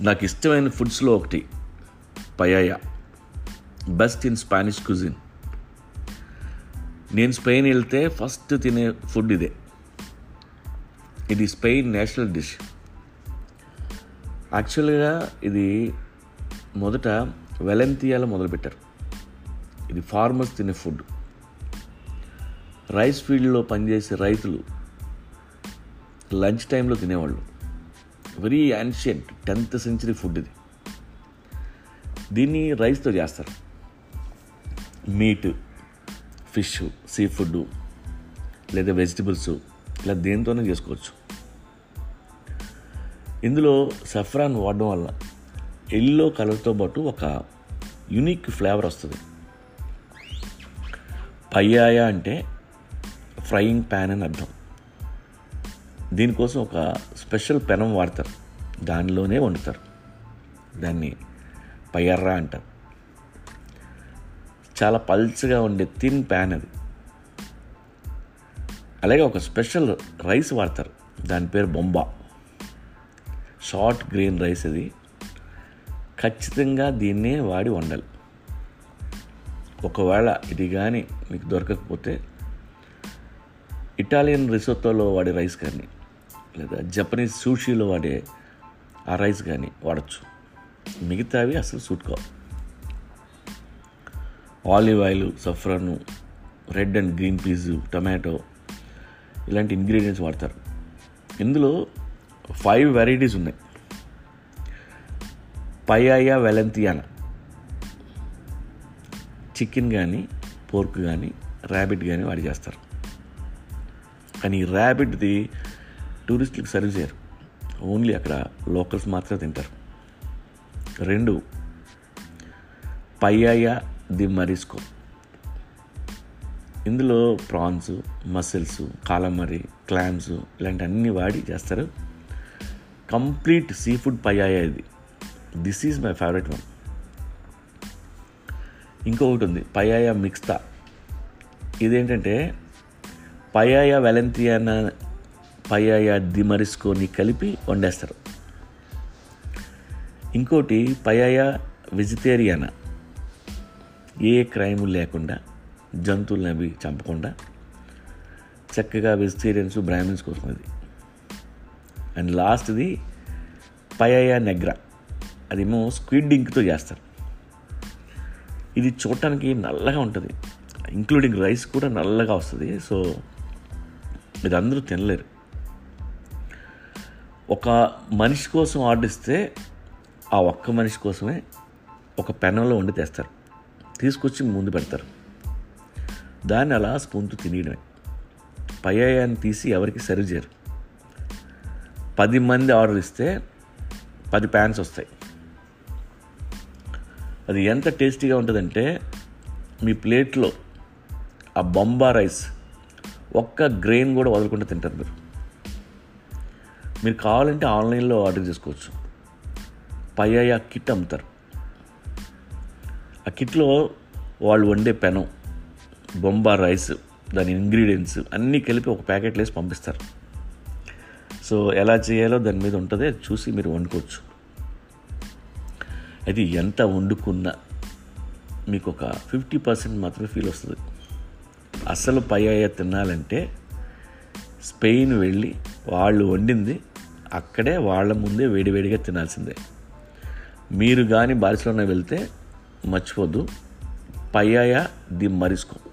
నాకు ఇష్టమైన ఫుడ్స్లో ఒకటి paella. Best in Spanish cuisine నేను స్పెయిన్ వెళ్తే ఫస్ట్ తినే ఫుడ్ ఇదే. ఇది స్పెయిన్ నేషనల్ డిష్. యాక్చువల్గా ఇది మొదట వెలంతియాలో మొదలుపెట్టారు. ఇది ఫార్మర్స్ తినే ఫుడ్. రైస్ ఫీల్డ్లో పనిచేసే రైతులు లంచ్ టైంలో తినేవాళ్ళు. Very ancient tenth century food ఇది. దీన్ని రైస్తో చేస్తారు. మీట్ ఫిష్ సీ ఫుడ్ లేదా వెజిటబుల్స్ ఇలా దేనితోనే చేసుకోవచ్చు. ఇందులో సఫ్రాన్ వాడడం వల్ల ఎల్లో కలర్తో పాటు ఒక యునిక్ ఫ్లేవర్ వస్తుంది. పయ్యాయ అంటే ఫ్రైయింగ్ ప్యాన్ అని అర్థం. దీనికోసం ఒక స్పెషల్ పెనం వాడతారు. దానిలోనే వండుతారు. దాన్ని పయ్యర్రా అంటారు. చాలా పల్చగా ఉండే థిన్ ప్యాన్ అది. అలాగే ఒక స్పెషల్ రైస్ వాడతారు. దాని పేరు బొంబా. షార్ట్ గ్రీన్ రైస్ అది. ఖచ్చితంగా దీన్నే వాడి వండాలి. ఒకవేళ ఇది కానీ మీకు దొరకకపోతే ఇటాలియన్ రిసోర్తోలో వాడే రైస్ కానీ లేదా జపనీస్ సూషీలో వాడే ఆ రైస్ కానీ వాడచ్చు. మిగతావి అసలు సూట్ కావు. Olive oil saffron red and green peas tomato ఇలాంటి ఇంగ్రీడియంట్స్ వాడతారు. ఇందులో ఫైవ్ వెరైటీస్ ఉన్నాయి. పయాయా వెలంతియానా చికెన్ కానీ పోర్క్ కానీ ర్యాబిట్ కానీ వాడి చేస్తారు. కానీ ర్యాబిట్ది టూరిస్టులకు సర్వ్ చేయరు. ఓన్లీ అక్కడ లోకల్స్ మాత్రమే తింటారు. రెండు పయ్యాయ ది మరిస్కో. ఇందులో ప్రాన్స్ మసిల్స్ కాలమరి క్లామ్స్ ఇలాంటి అన్ని వాడి చేస్తారు. కంప్లీట్ సీ ఫుడ్ పయ్యాయ ఇది. This is my favourite one. ఇంకొకటి ఉంది పయాయ మిక్స్తా. ఇదేంటంటే పయాయ వెలంతియానా పయాయ దిమరిస్కోని కలిపి వండేస్తారు. ఇంకోటి పయాయ వెజిటేరియనా. ఏ క్రైమ్ లేకుండా జంతువులను అవి చంపకుండా చక్కగా వెజిటేరియన్స్ బ్రాహ్మిన్స్ కోసం అది. అండ్ లాస్ట్ది పయాయ నెగ్రా. అదేమో స్క్విడ్ ఇంక్తో చేస్తారు. ఇది చూడటానికి నల్లగా ఉంటుంది. ఇంక్లూడింగ్ రైస్ కూడా నల్లగా వస్తుంది. సో ఇది అందరూ తినలేరు. ఒక మనిషి కోసం ఆర్డర్ ఇస్తే ఆ ఒక్క మనిషి కోసమే ఒక పెనంలో వండి తెస్తారు. తీసుకొచ్చి ముందు పెడతారు. దాన్ని అలా స్పూన్తో తినేయడమే. పయ్యాయాన్ని తీసి ఎవరికి సర్వ్ చేయరు. పది మంది ఆర్డర్ ఇస్తే పది ప్యాన్స్ వస్తాయి. అది ఎంత టేస్టీగా ఉంటుందంటే మీ ప్లేట్లో ఆ బొంబా రైస్ ఒక్క గ్రెయిన్ కూడా వదలకుండా తింటారు మీరు. మీరు కావాలంటే ఆన్లైన్లో ఆర్డర్ చేసుకోవచ్చు. పయ్యాయ కిట్ అమ్ముతారు. ఆ కిట్లో వాళ్ళు వండే పెనం బొంబా రైస్ దాని ఇంగ్రీడియంట్స్ అన్నీ కలిపి ఒక ప్యాకెట్లు వేసి పంపిస్తారు. సో ఎలా చేయాలో దాని మీద ఉంటుంది చూసి మీరు వండుకోవచ్చు. అది ఎంత వండుకున్నా మీకు ఒక ఫిఫ్టీ పర్సెంట్ మాత్రమే ఫీల్ వస్తుంది. అసలు పయ్యాయ తినాలంటే స్పెయిన్ వెళ్ళి వాళ్ళు వండింది అక్కడే వాళ్ళ ముందే వేడివేడిగా తినాల్సిందే. మీరు కానీ బార్సిలోనా వెళ్తే మర్చిపోద్దు. Paella de marisco.